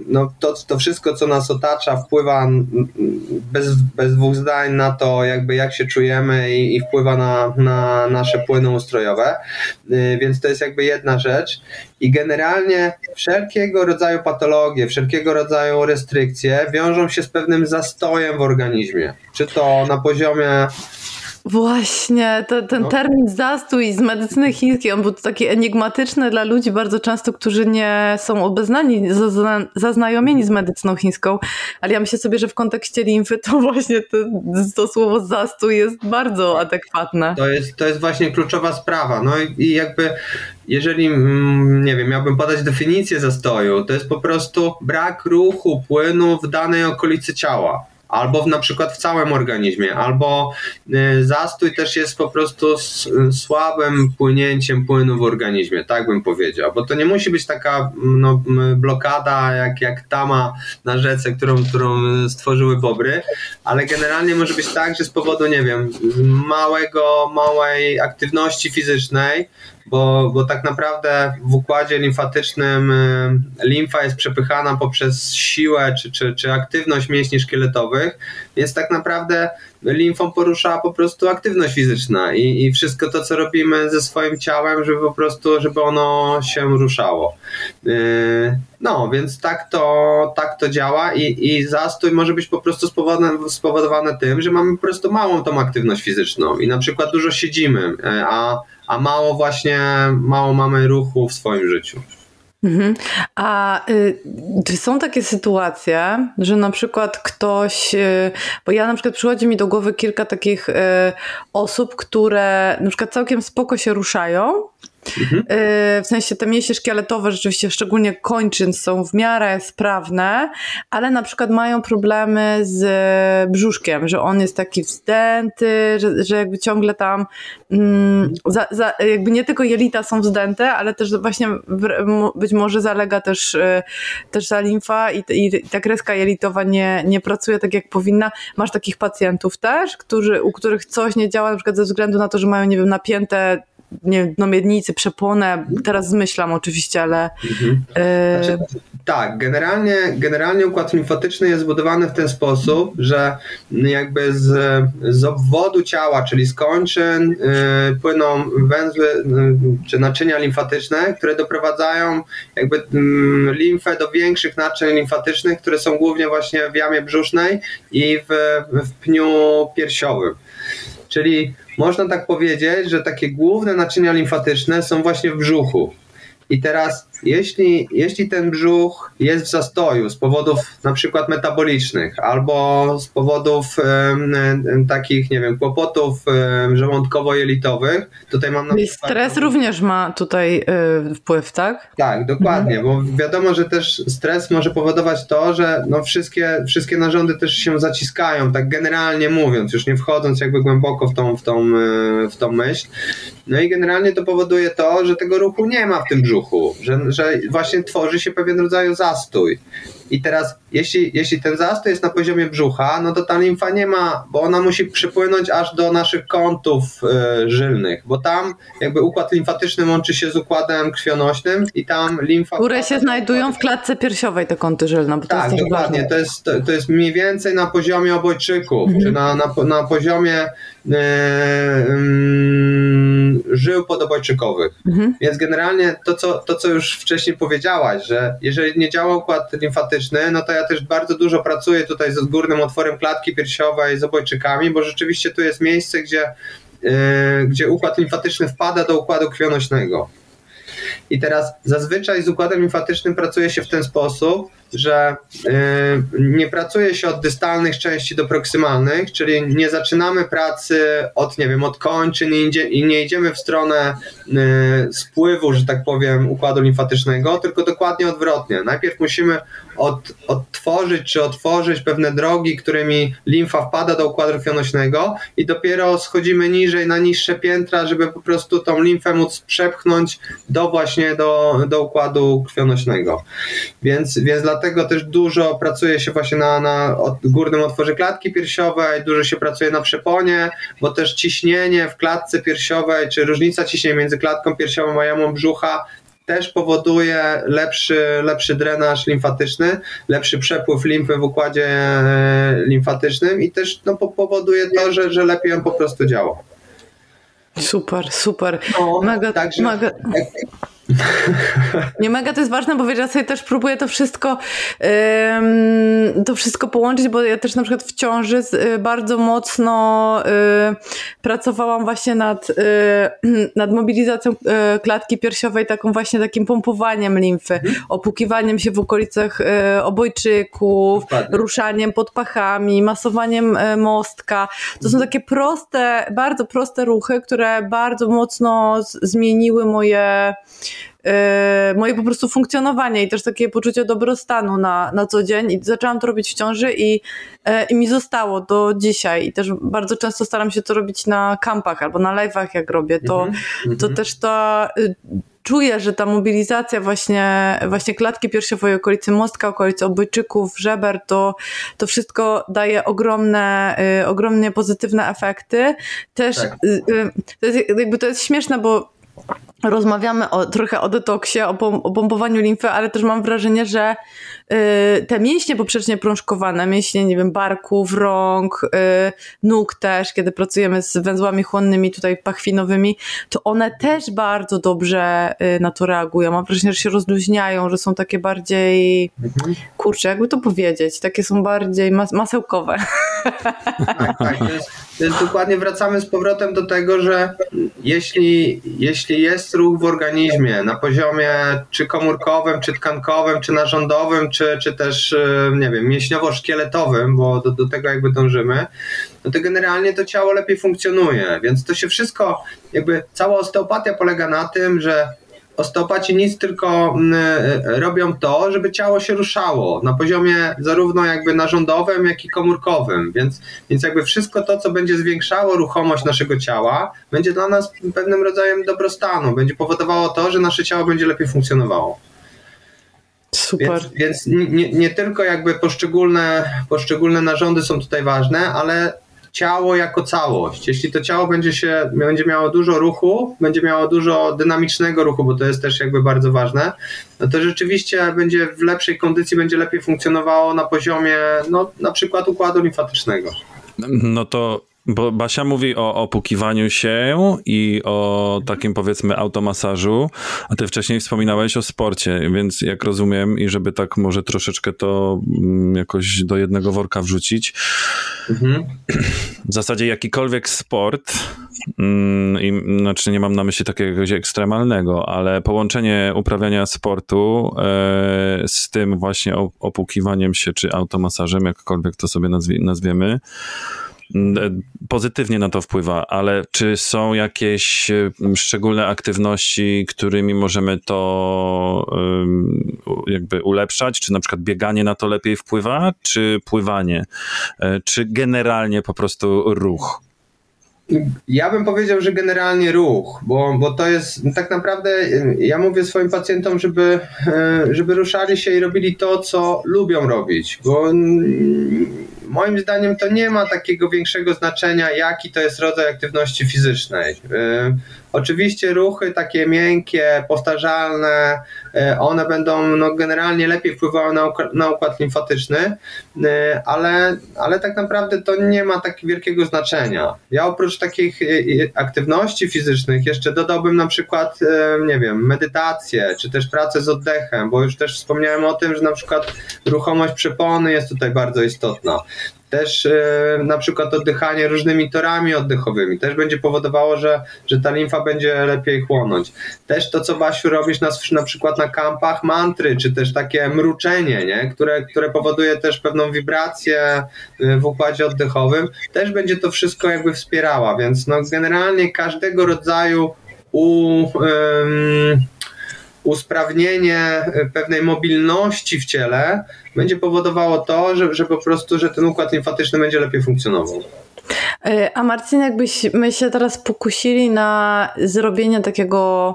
no, to, to wszystko, co nas otacza, wpływa bez, bez dwóch zdań na to, jakby jak się czujemy i, i wpływa na, na nasze płyny ustrojowe. Y, więc to jest jakby jedna rzecz. I generalnie wszelkiego rodzaju patologie, wszelkiego rodzaju restrykcje wiążą się z pewnym zastojem w organizmie. Czy to na poziomie Właśnie, to, ten no. termin zastój z medycyny chińskiej, on był taki enigmatyczny dla ludzi bardzo często, którzy nie są obeznani, zaznajomieni z medycyną chińską, ale ja myślę sobie, że w kontekście limfy to właśnie to, to słowo zastój jest bardzo adekwatne. To jest, to jest właśnie kluczowa sprawa. No i, i jakby jeżeli, mm, nie wiem, miałbym podać definicję zastoju, to jest po prostu brak ruchu płynu w danej okolicy ciała. Albo w, na przykład w całym organizmie, albo y, zastój też jest po prostu słabym płynięciem płynu w organizmie, tak bym powiedział, bo to nie musi być taka no, blokada jak, jak tama na rzece, którą, którą stworzyły bobry, ale generalnie może być tak, że z powodu, nie wiem, małego, małej aktywności fizycznej, bo, bo tak naprawdę w układzie limfatycznym y, limfa jest przepychana poprzez siłę czy, czy, czy aktywność mięśni szkieletowych, więc tak naprawdę limfą porusza po prostu aktywność fizyczna i, i wszystko to, co robimy ze swoim ciałem, żeby po prostu, żeby ono się ruszało. Y, no, więc tak to, tak to działa i, i zastój może być po prostu spowodowany, tym, że mamy po prostu małą tą aktywność fizyczną i na przykład dużo siedzimy, y, a a mało właśnie, mało mamy ruchu w swoim życiu. Mhm. A y, czy są takie sytuacje, że na przykład ktoś, y, bo ja na przykład przychodzi mi do głowy kilka takich y, osób, które na przykład całkiem spoko się ruszają, Mhm. Y, w sensie te mięśnie szkieletowe rzeczywiście, szczególnie kończyn, są w miarę sprawne, ale na przykład mają problemy z brzuszkiem, że on jest taki wzdęty, że, że jakby ciągle tam mm, za, za, jakby nie tylko jelita są wzdęte, ale też właśnie być może zalega też, y, też ta limfa i, i ta kreska jelitowa nie, nie pracuje tak jak powinna. Masz takich pacjentów też, którzy, u których coś nie działa na przykład ze względu na to, że mają, nie wiem, napięte nie no miednicy, przeponę, teraz zmyślam oczywiście, ale... Mhm. E, znaczy, tak, generalnie, generalnie układ limfatyczny jest zbudowany w ten sposób, że jakby z, z obwodu ciała, czyli z kończyn yy, płyną węzły yy, czy naczynia limfatyczne, które doprowadzają jakby yy, limfę do większych naczyń limfatycznych, które są głównie właśnie w jamie brzusznej i w, w pniu piersiowym. Czyli można tak powiedzieć, że takie główne naczynia limfatyczne są właśnie w brzuchu. I teraz, jeśli, jeśli ten brzuch jest w zastoju z powodów na przykład metabolicznych albo z powodów um, takich, nie wiem, kłopotów um, żołądkowo-jelitowych, tutaj mam na przykład... Stres również ma tutaj y, wpływ, tak? Tak, dokładnie, mhm. bo wiadomo, że też stres może powodować to, że no wszystkie, wszystkie narządy też się zaciskają, tak generalnie mówiąc, już nie wchodząc jakby głęboko w tą, w tą, e, w tą myśl. No i generalnie to powoduje to, że tego ruchu nie ma w tym brzuchu, że, że właśnie tworzy się pewien rodzaj zastój. I teraz, jeśli, jeśli ten zastój jest na poziomie brzucha, no to ta limfa nie ma, bo ona musi przypłynąć aż do naszych kątów y, żylnych, bo tam jakby układ limfatyczny łączy się z układem krwionośnym i tam limfa. Które się znajdują w klatce piersiowej, te kąty żylne. Bo tak, to dokładnie. To jest, to, to, jest mniej więcej na poziomie obojczyków, mhm. czy na, na, na poziomie. Y, y, żył podobojczykowych. Mhm. Więc generalnie to co, to, co już wcześniej powiedziałaś, że jeżeli nie działa układ limfatyczny, no to ja też bardzo dużo pracuję tutaj z górnym otworem klatki piersiowej, z obojczykami, bo rzeczywiście tu jest miejsce, gdzie, yy, gdzie układ limfatyczny wpada do układu krwionośnego. I teraz zazwyczaj z układem limfatycznym pracuje się w ten sposób, że y, nie pracuje się od dystalnych części do proksymalnych, czyli nie zaczynamy pracy od, nie wiem, od kończyn i nie idziemy w stronę y, spływu, że tak powiem, układu limfatycznego, tylko dokładnie odwrotnie. Najpierw musimy od, odtworzyć czy otworzyć pewne drogi, którymi limfa wpada do układu krwionośnego i dopiero schodzimy niżej na niższe piętra, żeby po prostu tą limfę móc przepchnąć do właśnie do, do układu krwionośnego. Więc, więc dlatego też dużo pracuje się właśnie na, na górnym otworze klatki piersiowej, dużo się pracuje na przeponie, bo też ciśnienie w klatce piersiowej, czy różnica ciśnienia między klatką piersiową a jamą brzucha też powoduje lepszy, lepszy drenaż limfatyczny, lepszy przepływ limfy w układzie e, limfatycznym i też no, powoduje to, że, że lepiej on po prostu działa. Super, super. No, mega, także, mega. Nie mega to jest ważne, bo wiesz, ja sobie też próbuję to wszystko um, to wszystko połączyć, bo ja też na przykład w ciąży y, bardzo mocno y, pracowałam właśnie nad, y, nad mobilizacją y, klatki piersiowej, taką właśnie takim pompowaniem limfy, mhm. opukiwaniem się w okolicach y, obojczyków, ruszaniem pod pachami, masowaniem y, mostka. To są mhm. takie proste, bardzo proste ruchy, które bardzo mocno zmieniły moje moje po prostu funkcjonowanie i też takie poczucie dobrostanu na, na co dzień i zaczęłam to robić w ciąży i, i mi zostało do dzisiaj i też bardzo często staram się to robić na kampach albo na live'ach jak robię, to, mm -hmm. to też ta czuję, że ta mobilizacja właśnie, właśnie klatki piersiowej, okolicy mostka, okolicy obojczyków, żeber, to, to wszystko daje ogromne, y, ogromnie pozytywne efekty. Też tak. y, y, to, jest, jakby to jest śmieszne, bo rozmawiamy o, trochę o detoksie, o, o pompowaniu limfy, ale też mam wrażenie, że te mięśnie poprzecznie prążkowane, mięśnie, nie wiem, barków, rąk, y, nóg też, kiedy pracujemy z węzłami chłonnymi tutaj pachwinowymi, to one też bardzo dobrze y, na to reagują. Mam wrażenie, że się rozluźniają, że są takie bardziej, mhm. kurczę, jakby to powiedzieć, takie są bardziej mas masełkowe. Tak, tak. To jest, to jest dokładnie wracamy z powrotem do tego, że jeśli, jeśli jest ruch w organizmie na poziomie czy komórkowym, czy tkankowym, czy narządowym, czy, czy też, e, nie wiem, mięśniowo-szkieletowym, bo do, do tego jakby dążymy, no to generalnie to ciało lepiej funkcjonuje. Więc to się wszystko, jakby cała osteopatia polega na tym, że osteopaci nic tylko mm, e, robią to, żeby ciało się ruszało na poziomie zarówno jakby narządowym, jak i komórkowym, więc, więc jakby wszystko to, co będzie zwiększało ruchomość naszego ciała, będzie dla nas pewnym rodzajem dobrostanu, będzie powodowało to, że nasze ciało będzie lepiej funkcjonowało. Super. Więc, więc nie, nie tylko jakby poszczególne, poszczególne narządy są tutaj ważne, ale ciało jako całość. Jeśli to ciało będzie się, będzie miało dużo ruchu, będzie miało dużo dynamicznego ruchu, bo to jest też jakby bardzo ważne, no to rzeczywiście będzie w lepszej kondycji, będzie lepiej funkcjonowało na poziomie, no na przykład układu limfatycznego. No to bo Basia mówi o opukiwaniu się i o takim powiedzmy automasażu, a ty wcześniej wspominałeś o sporcie, więc jak rozumiem i żeby tak może troszeczkę to mm, jakoś do jednego worka wrzucić, mhm. w zasadzie jakikolwiek sport, mm, i, znaczy nie mam na myśli takiego ekstremalnego, ale połączenie uprawiania sportu e, z tym właśnie opukiwaniem się czy automasażem, jakkolwiek to sobie nazwie, nazwiemy, pozytywnie na to wpływa, ale czy są jakieś szczególne aktywności, którymi możemy to jakby ulepszać? Czy na przykład bieganie na to lepiej wpływa, czy pływanie? E, czy generalnie po prostu ruch? Ja bym powiedział, że generalnie ruch, bo, bo to jest tak naprawdę, ja mówię swoim pacjentom, żeby, e, żeby ruszali się i robili to, co lubią robić, bo moim zdaniem to nie ma takiego większego znaczenia, jaki to jest rodzaj aktywności fizycznej. E, oczywiście ruchy takie miękkie, powtarzalne, e, one będą no, generalnie lepiej wpływały na, na układ limfatyczny, e, ale, ale tak naprawdę to nie ma tak wielkiego znaczenia. Ja oprócz takich aktywności fizycznych jeszcze dodałbym na przykład, nie wiem, medytację, czy też pracę z oddechem, bo już też wspomniałem o tym, że na przykład ruchomość przepony jest tutaj bardzo istotna. Też e, na przykład oddychanie różnymi torami oddechowymi też będzie powodowało, że, że ta limfa będzie lepiej chłonąć. Też to, co Basiu robisz na, na przykład na kampach, mantry, czy też takie mruczenie, nie? Które, które powoduje też pewną wibrację e, w układzie oddechowym, też będzie to wszystko jakby wspierała, więc no generalnie każdego rodzaju u, usprawnienie e, pewnej mobilności w ciele będzie powodowało to, że, że po prostu, że ten układ limfatyczny będzie lepiej funkcjonował. E, a Marcin, jakbyśmy się teraz pokusili na zrobienie takiego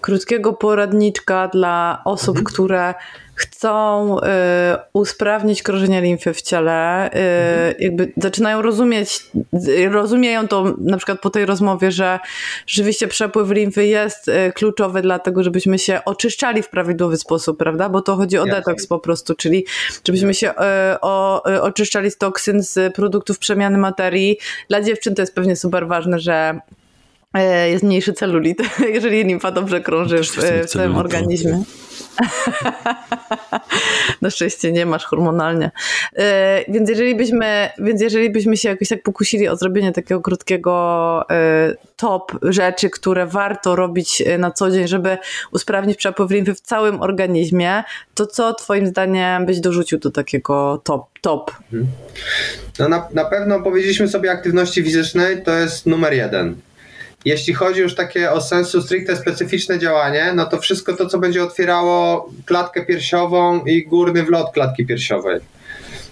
krótkiego poradniczka dla osób, mhm. które chcą y, usprawnić krążenie limfy w ciele, y, mhm. jakby zaczynają rozumieć, rozumieją to na przykład po tej rozmowie, że rzeczywiście przepływ limfy jest y, kluczowy dlatego, żebyśmy się oczyszczali w prawidłowy sposób, prawda? Bo to chodzi o Jasne. detoks po prostu, czyli żebyśmy się y, o, y, oczyszczali z toksyn, z produktów przemiany materii. Dla dziewczyn to jest pewnie super ważne, że y, jest mniejszy celulit, jeżeli limfa dobrze krąży w, w całym organizmie. Na szczęście nie masz hormonalnie. E, więc jeżeli byśmy, więc jeżeli byśmy się jakoś tak pokusili o zrobienie takiego krótkiego e, top rzeczy, które warto robić e, na co dzień, żeby usprawnić przepływ limfy w całym organizmie, to co twoim zdaniem byś dorzucił do takiego top? top? Mhm. No na, na pewno powiedzieliśmy sobie aktywności fizycznej, to jest numer jeden. Jeśli chodzi już takie o sensu stricte specyficzne działanie, no to wszystko to, co będzie otwierało klatkę piersiową i górny wlot klatki piersiowej.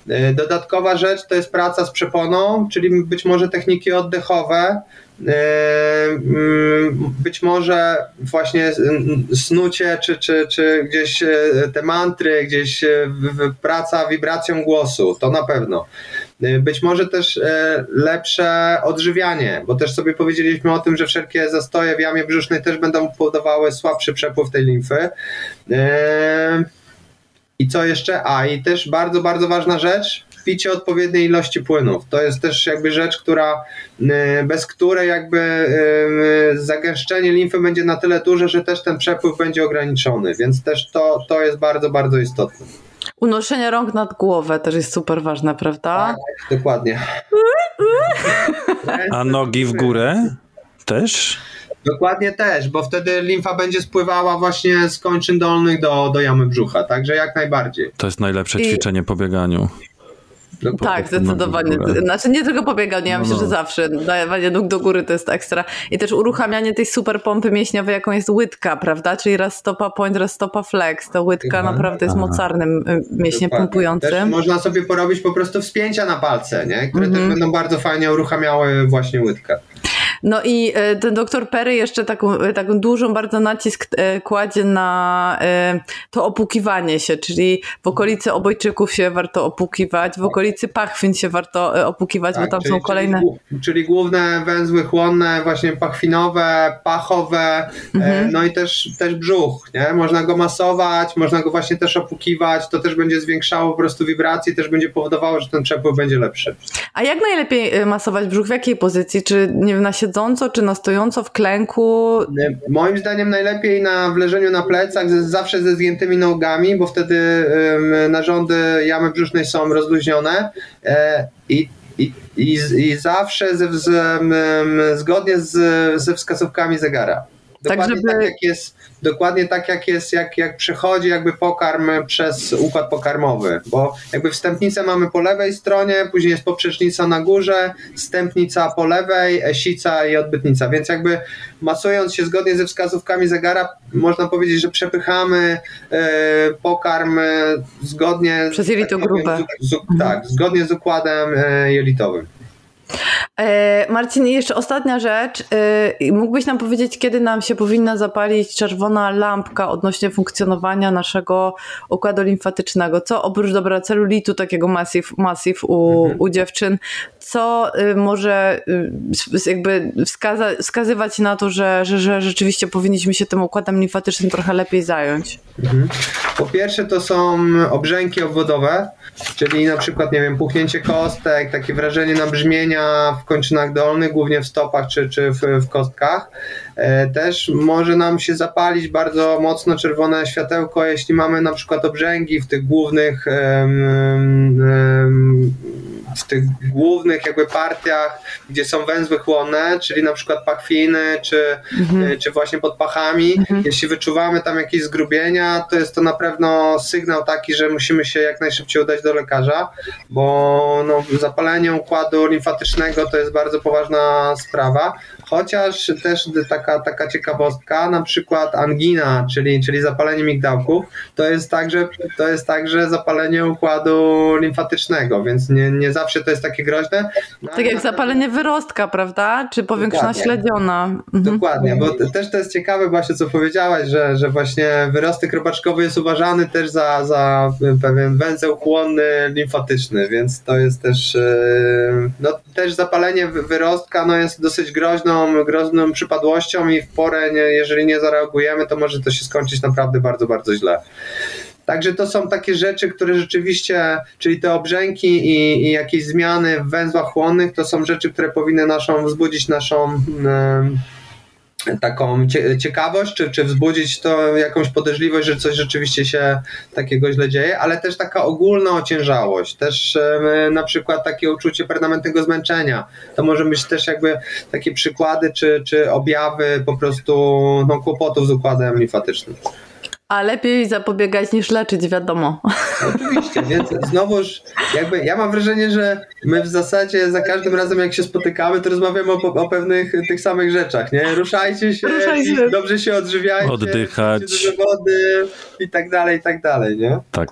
E, dodatkowa rzecz to jest praca z przeponą, czyli być może techniki oddechowe, e, mm, być może właśnie snucie, czy, czy, czy gdzieś e, te mantry, gdzieś praca wibracją głosu, to na pewno. Być może też lepsze odżywianie, bo też sobie powiedzieliśmy o tym, że wszelkie zastoje w jamie brzusznej też będą powodowały słabszy przepływ tej limfy. I co jeszcze? A i też bardzo, bardzo ważna rzecz, picie odpowiedniej ilości płynów. To jest też jakby rzecz, która y, bez której jakby y, zagęszczenie limfy będzie na tyle duże, że też ten przepływ będzie ograniczony, więc też to, to jest bardzo, bardzo istotne. Unoszenie rąk nad głowę też jest super ważne, prawda? Tak, dokładnie. A nogi w górę też? Dokładnie też, bo wtedy limfa będzie spływała właśnie z kończyn dolnych do, do jamy brzucha, także jak najbardziej. To jest najlepsze ćwiczenie I... po bieganiu. Tak, zdecydowanie. Znaczy nie tylko pobieganie, ja no, myślę, no. że zawsze dawanie nóg do góry to jest ekstra. I też uruchamianie tej super pompy mięśniowej, jaką jest łydka, prawda? Czyli raz stopa point, raz stopa flex. To łydka Aha. naprawdę jest mocarnym y, mięśniem Dokładnie. pompującym. Też można sobie porobić po prostu wspięcia na palce, nie? które mhm. też będą bardzo fajnie uruchamiały właśnie łydkę. No i e, ten doktor Perry jeszcze taką, e, taką dużą bardzo nacisk e, kładzie na to opukiwanie się, czyli w okolicy obojczyków się warto opukiwać, w okolicy pachwin się warto opukiwać, tak, bo tam czyli, są kolejne... Czyli, czyli, główne węzły chłonne, właśnie pachwinowe, pachowe, mhm. no i też, też brzuch, nie? Można go masować, można go właśnie też opukiwać, to też będzie zwiększało po prostu wibracje, też będzie powodowało, że ten przepływ będzie lepszy. A jak najlepiej masować brzuch? W jakiej pozycji? Czy nie wiem, na siedzeniu siedząco czy na stojąco, w klęku? Moim zdaniem najlepiej na wleżeniu na plecach, zawsze ze zgiętymi nogami, bo wtedy narządy jamy brzusznej są rozluźnione e, i i, i, i zawsze ze, z, zgodnie z, ze wskazówkami zegara. Tak, dokładnie tak, żeby... tak jak jest, dokładnie tak jak jest, jak, jak przechodzi jakby pokarm przez układ pokarmowy, bo jakby wstępnicę mamy po lewej stronie, później jest poprzecznica na górze, wstępnica po lewej, sica i odbytnica, więc jakby masując się zgodnie ze wskazówkami zegara, można powiedzieć, że przepychamy e, pokarm zgodnie przez tak. Z, z, tak, zgodnie z układem e, jelitowym. E, Marcin, jeszcze ostatnia rzecz. E, mógłbyś nam powiedzieć, kiedy nam się powinna zapalić czerwona lampka odnośnie funkcjonowania naszego układu limfatycznego? Co oprócz dobra celulitu, takiego masyw, masyw u, mhm. u dziewczyn, co y, może y, jakby wskaza, wskazywać na to, że, że, że rzeczywiście powinniśmy się tym układem limfatycznym trochę lepiej zająć? Mhm. Po pierwsze to są obrzęki obwodowe, czyli na przykład, nie wiem, puchnięcie kostek, takie wrażenie nabrzmienia w kończynach dolnych, głównie w stopach czy, czy w, w kostkach. E, też może nam się zapalić bardzo mocno czerwone światełko, jeśli mamy na przykład obrzęgi w tych głównych w tych głównych jakby partiach, gdzie są węzły chłonne, czyli na przykład pachwiny, czy, mhm. czy właśnie pod pachami, mhm. jeśli wyczuwamy tam jakieś zgrubienia, to jest to na pewno sygnał taki, że musimy się jak najszybciej udać do lekarza, bo no, zapalenie układu limfatycznego to jest bardzo poważna sprawa. Chociaż też taka, taka ciekawostka, na przykład angina, czyli, czyli zapalenie migdałków, to jest także, to jest także zapalenie układu limfatycznego, więc nie, nie zawsze to jest takie groźne. No, tak jak zapalenie wyrostka, prawda? Czy powiększona śledziona. Mhm. Dokładnie, bo też to jest ciekawe właśnie, co powiedziałaś, że, że właśnie wyrostek robaczkowy jest uważany też za, za pewien węzeł chłonny limfatyczny, więc to jest też, e, no też zapalenie wyrostka no jest dosyć groźną grozną przypadłością i w porę, nie, jeżeli nie zareagujemy, to może to się skończyć naprawdę bardzo, bardzo źle. Także to są takie rzeczy, które rzeczywiście, czyli te obrzęki i, i, jakieś zmiany w węzłach chłonnych, to są rzeczy, które powinny naszą, wzbudzić naszą taką ciekawość, czy, czy wzbudzić to jakąś podejrzliwość, że coś rzeczywiście się takiego źle dzieje, ale też taka ogólna ociężałość, też na przykład takie uczucie permanentnego zmęczenia. To może być też jakby takie przykłady, czy, czy objawy po prostu no, kłopotów z układem limfatycznym. A lepiej zapobiegać niż leczyć, wiadomo. Oczywiście, więc znowuż jakby ja mam wrażenie, że my w zasadzie za każdym razem jak się spotykamy, to rozmawiamy o, o pewnych tych samych rzeczach, nie? Ruszajcie się, Ruszajcie. dobrze się odżywiajcie, oddychać, dużo wody i tak dalej, i tak dalej, nie? Tak.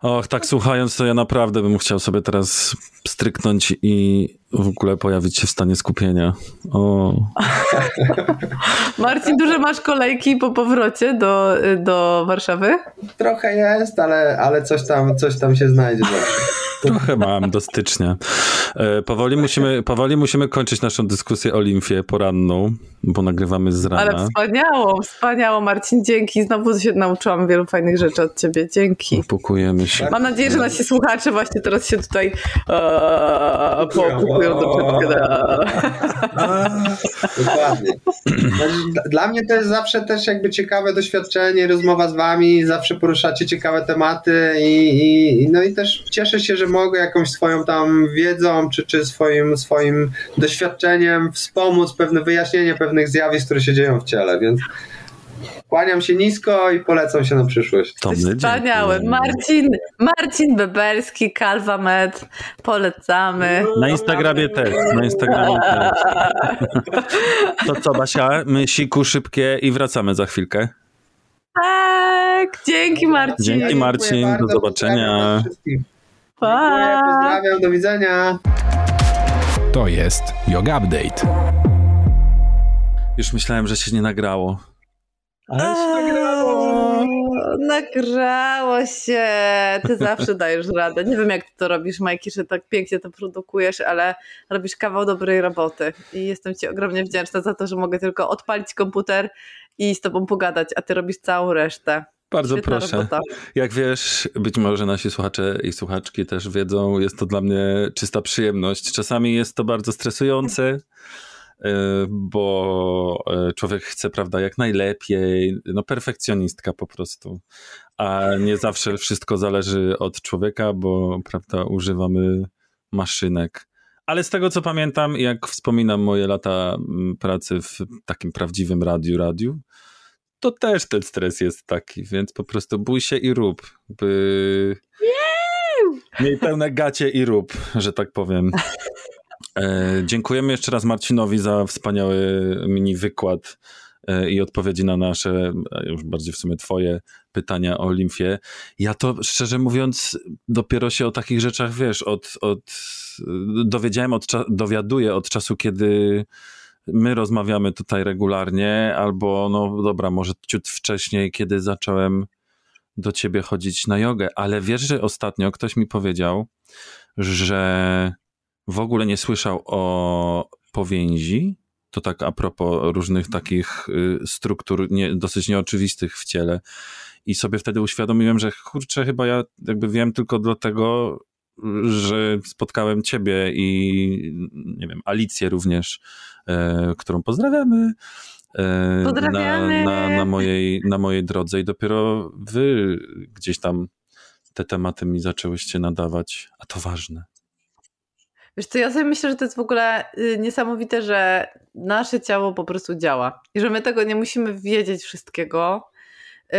Och, tak słuchając, to ja naprawdę bym chciał sobie teraz stryknąć i w ogóle pojawić się w stanie skupienia. O. Marcin, duże masz kolejki po powrocie do, do Warszawy? Trochę jest, ale, ale coś, tam, coś tam się znajdzie. Trochę mam do stycznia. E, powoli musimy, powoli musimy kończyć naszą dyskusję o limfie poranną, bo nagrywamy z rana. Ale wspaniało, wspaniało Marcin, dzięki. Znowu się nauczyłam wielu fajnych rzeczy od ciebie. Dzięki. Upukujemy się. Mam nadzieję, że nasi słuchacze właśnie teraz się tutaj uh, pookupują do czegoś. Dokładnie. Dla mnie to jest zawsze też jakby ciekawe doświadczenie, rozmowa z wami, zawsze poruszacie ciekawe tematy i, i no i też cieszę się, że mogę jakąś swoją tam wiedzą, czy, czy swoim, swoim doświadczeniem wspomóc pewne wyjaśnienie pewnych zjawisk, które się dzieją w ciele, więc Kłaniam się nisko i polecam się na przyszłość. To Wspaniały. Marcin, Marcin Beberski, Kalwa Med. Polecamy. Na Instagramie też. Na Instagramie też. To co, Basia? My siku szybkie i wracamy za chwilkę. Tak, dzięki Marcin. Dzięki Marcin, do zobaczenia. Pa. Pozdrawiam, do widzenia. To jest Yoga Update. Już myślałem, że się nie nagrało. Ale się nagrało. Nagrało się. Ty zawsze dajesz radę. Nie wiem, jak ty to robisz, Majki, że tak pięknie to produkujesz, ale robisz kawał dobrej roboty. I jestem ci ogromnie wdzięczna za to, że mogę tylko odpalić komputer i z tobą pogadać, a ty robisz całą resztę. Bardzo Świetna proszę. Robota. Jak wiesz, być może nasi słuchacze i słuchaczki też wiedzą, jest to dla mnie czysta przyjemność. Czasami jest to bardzo stresujące, bo e, człowiek chce, prawda, jak najlepiej, no perfekcjonistka po prostu, a nie zawsze wszystko zależy od człowieka, bo, prawda, używamy maszynek. Ale z tego co pamiętam, jak wspominam moje lata pracy w takim prawdziwym radiu, radiu, to też ten stres jest taki, więc po prostu bój się i rób. By... Miej pełne gacie i rób, że tak powiem. E, dziękujemy jeszcze raz Marcinowi za wspaniały mini wykład e, i odpowiedzi na nasze, już bardziej w sumie twoje pytania o limfie. Ja to szczerze mówiąc dopiero się o takich rzeczach, wiesz, od, od dowiedziałem, od, dowiaduję od czasu, kiedy my rozmawiamy tutaj regularnie, albo no dobra, może ciut wcześniej, kiedy zacząłem do ciebie chodzić na jogę, ale wiesz, że ostatnio ktoś mi powiedział, że w ogóle nie słyszał o powięzi, to tak a propos różnych takich y, struktur nie, dosyć nieoczywistych w ciele i sobie wtedy uświadomiłem, że kurczę, chyba ja jakby wiem tylko dlatego, że spotkałem ciebie i nie wiem, Alicję również, e, którą pozdrawiamy. E, pozdrawiamy. Na, na, na, mojej, na mojej drodze i dopiero wy gdzieś tam te tematy mi zaczęłyście nadawać, a to ważne. Wiesz co, ja sobie myślę, że to jest w ogóle y, niesamowite, że nasze ciało po prostu działa i że my tego nie musimy wiedzieć wszystkiego, Yy,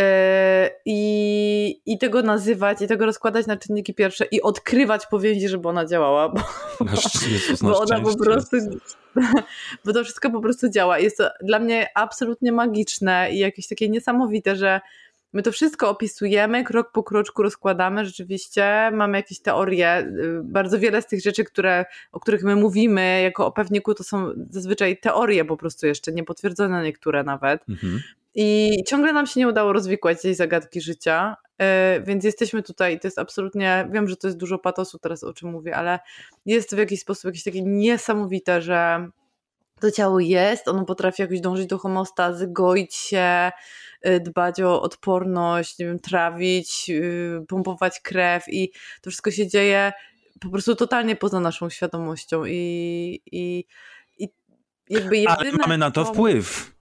i, i tego nazywać, i tego rozkładać na czynniki pierwsze i odkrywać powięzi, żeby ona działała, bo, bo ona po prostu bo to wszystko po prostu działa. Jest to dla mnie absolutnie magiczne i jakieś takie niesamowite, że my to wszystko opisujemy, krok po kroczku rozkładamy, rzeczywiście mamy jakieś teorie. Yy, bardzo wiele z tych rzeczy, które, o których my mówimy jako o pewniku, to są zazwyczaj teorie po prostu jeszcze, niepotwierdzone niektóre nawet. Mhm. I ciągle nam się nie udało rozwikłać tej zagadki życia, e, więc jesteśmy tutaj. To jest absolutnie, wiem, że to jest dużo patosu teraz, o czym mówię, ale jest to w jakiś sposób jakieś takie niesamowite, że to ciało jest, ono potrafi jakoś dążyć do homostazy, goić się, e, dbać o odporność, nie wiem, trawić, e, pompować krew i to wszystko się dzieje po prostu totalnie poza naszą świadomością i, i, i jakby jedyne... Ale mamy na to wpływ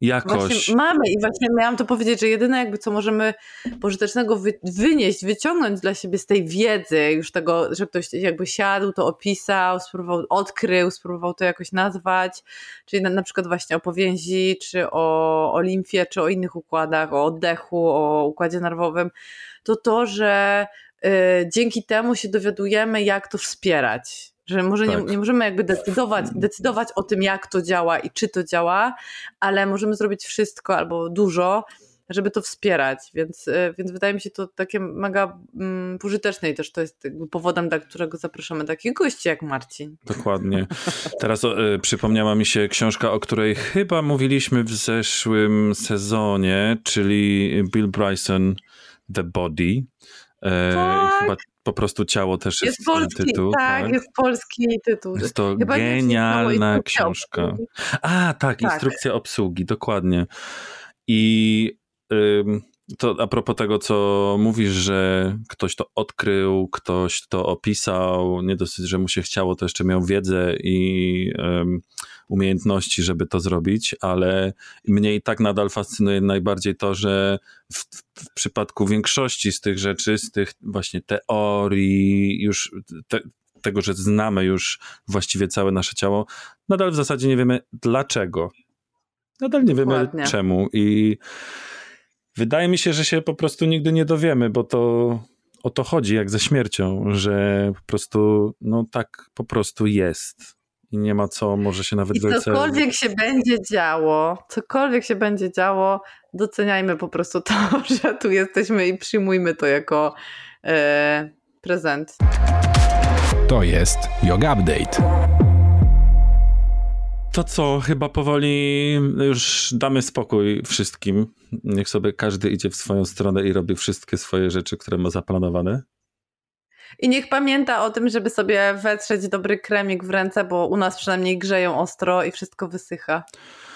jakoś. Właśnie mamy i właśnie miałam to powiedzieć, że jedyne jakby co możemy pożytecznego wy, wynieść, wyciągnąć dla siebie z tej wiedzy, już tego, że ktoś jakby siadł, to opisał, spróbował, odkrył, spróbował to jakoś nazwać, czyli na, na przykład właśnie o powięzi, czy o, o limfie, czy o innych układach, o oddechu, o układzie nerwowym, to to, że y, dzięki temu się dowiadujemy, jak to wspierać że może tak. nie, nie, możemy jakby decydować, decydować o tym, jak to działa i czy to działa, ale możemy zrobić wszystko albo dużo, żeby to wspierać, więc, y, więc wydaje mi się to takie mega mm, pożyteczne i też to jest powodem, dla którego zapraszamy takich gości jak Marcin. Dokładnie. Teraz y, przypomniała mi się książka, o której chyba mówiliśmy w zeszłym sezonie, czyli Bill Bryson, The Body. E, tak. Chyba po prostu ciało też jest, jest polski, tytuł. Tak, tak, jest polski tytuł. Jest to Chyba genialna książka. A, tak, tak, instrukcja obsługi, dokładnie. I ym, to a propos tego, co mówisz, że ktoś to odkrył, ktoś to opisał, nie dosyć, że mu się chciało, to jeszcze miał wiedzę i um, umiejętności, żeby to zrobić, ale mnie i tak nadal fascynuje najbardziej to, że w, w przypadku większości z tych rzeczy, z tych właśnie teorii, już te, tego, że znamy już właściwie całe nasze ciało, nadal w zasadzie nie wiemy dlaczego. Nadal nie wiemy czemu i Wydaje mi się, że się po prostu nigdy nie dowiemy, bo to o to chodzi, jak ze śmiercią, że po prostu, no tak po prostu jest. I nie ma co, może się nawet I cokolwiek się będzie działo, cokolwiek się będzie działo, doceniajmy po prostu to, że tu jesteśmy i przyjmujmy to jako e, prezent. To jest Yoga Update. To co, chyba powoli już damy spokój wszystkim. Niech sobie każdy idzie w swoją stronę i robi wszystkie swoje rzeczy, które ma zaplanowane. I niech pamięta o tym, żeby sobie wetrzeć dobry kremik w ręce, bo u nas przynajmniej grzeją ostro i wszystko wysycha.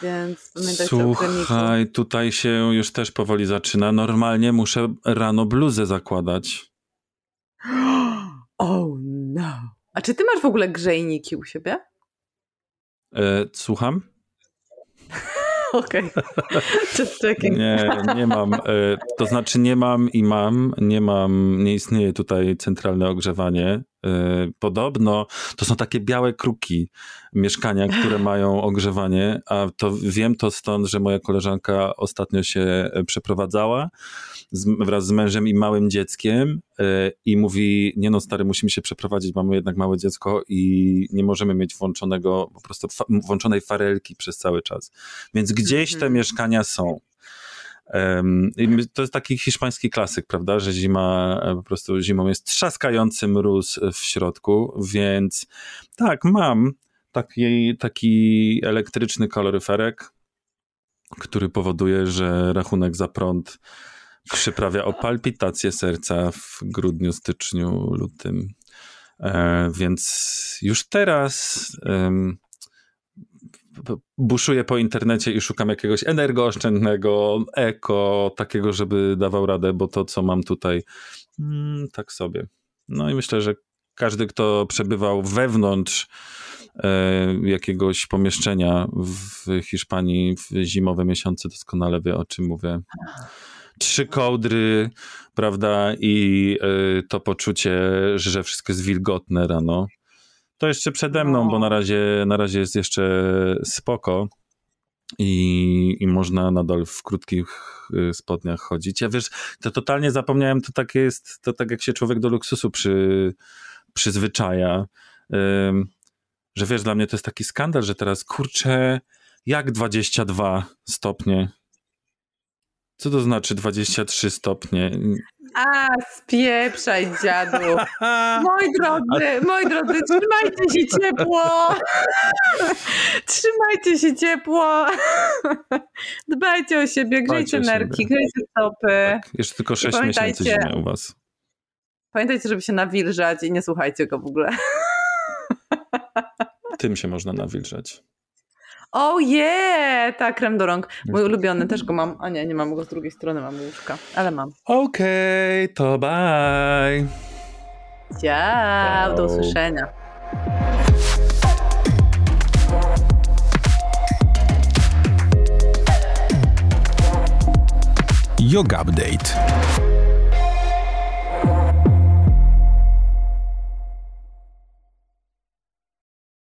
Więc pamiętajcie Słuchaj, o kremiku. tutaj się już też powoli zaczyna. Normalnie muszę rano bluzę zakładać. Oh no. A czy ty masz w ogóle grzejniki u siebie? E, słucham? Okej. Okay. Nie, nie mam. E, to znaczy nie mam i mam, nie mam, nie istnieje tutaj centralne ogrzewanie. E, podobno to są takie białe kruki mieszkania, które mają ogrzewanie, a to wiem to stąd, że moja koleżanka ostatnio się przeprowadzała z, wraz z mężem i małym dzieckiem yy, i mówi, nie no stary, musimy się przeprowadzić, mamy jednak małe dziecko i nie możemy mieć włączonego, po prostu fa włączonej farelki przez cały czas. Więc gdzieś te mhm. mieszkania są. To jest taki hiszpański klasyk, prawda, że zima e, po prostu zimą jest trzaskający mróz w środku, więc tak, mam taki, taki elektryczny kaloryferek, który powoduje, że rachunek za prąd przyprawia o palpitację serca w grudniu, styczniu, lutym. E, więc już teraz buszuję po internecie i szukam jakiegoś energooszczędnego, eko, takiego, żeby dawał radę, bo to, co mam tutaj, mm, tak sobie. No i myślę, że każdy, kto przebywał wewnątrz e, jakiegoś pomieszczenia w Hiszpanii w zimowe miesiące, doskonale wie, o czym mówię trzy kołdry, prawda, i y, to poczucie, że wszystko jest wilgotne rano. To jeszcze przede mną, bo na razie, na razie jest jeszcze spoko i, i można nadal w krótkich y, spodniach chodzić. Ja wiesz, to totalnie zapomniałem, to tak jest, to tak jak się człowiek do luksusu przy, przyzwyczaja, że wiesz, dla mnie to jest taki skandal, że teraz kurczę, jak 22 stopnie co to znaczy 23 stopnie? A, spieprzaj, dziadu. Moi drodzy, moi drodzy, trzymajcie się ciepło. Trzymajcie się ciepło. Dbajcie o siebie, grzejcie nerki, grzejcie stopy. Tak, jeszcze tylko 6 miesięcy zimy u was. Pamiętajcie, żeby się nawilżać i nie słuchajcie go w ogóle. Tym się można nawilżać. Oh yeah! Tak, krem do rąk. Mój ulubiony, też go mam. A nie, nie mam go z drugiej strony, mam łóżka, ale mam. Okej, okay, to bye! Ciao, do usłyszenia. Yoga Update.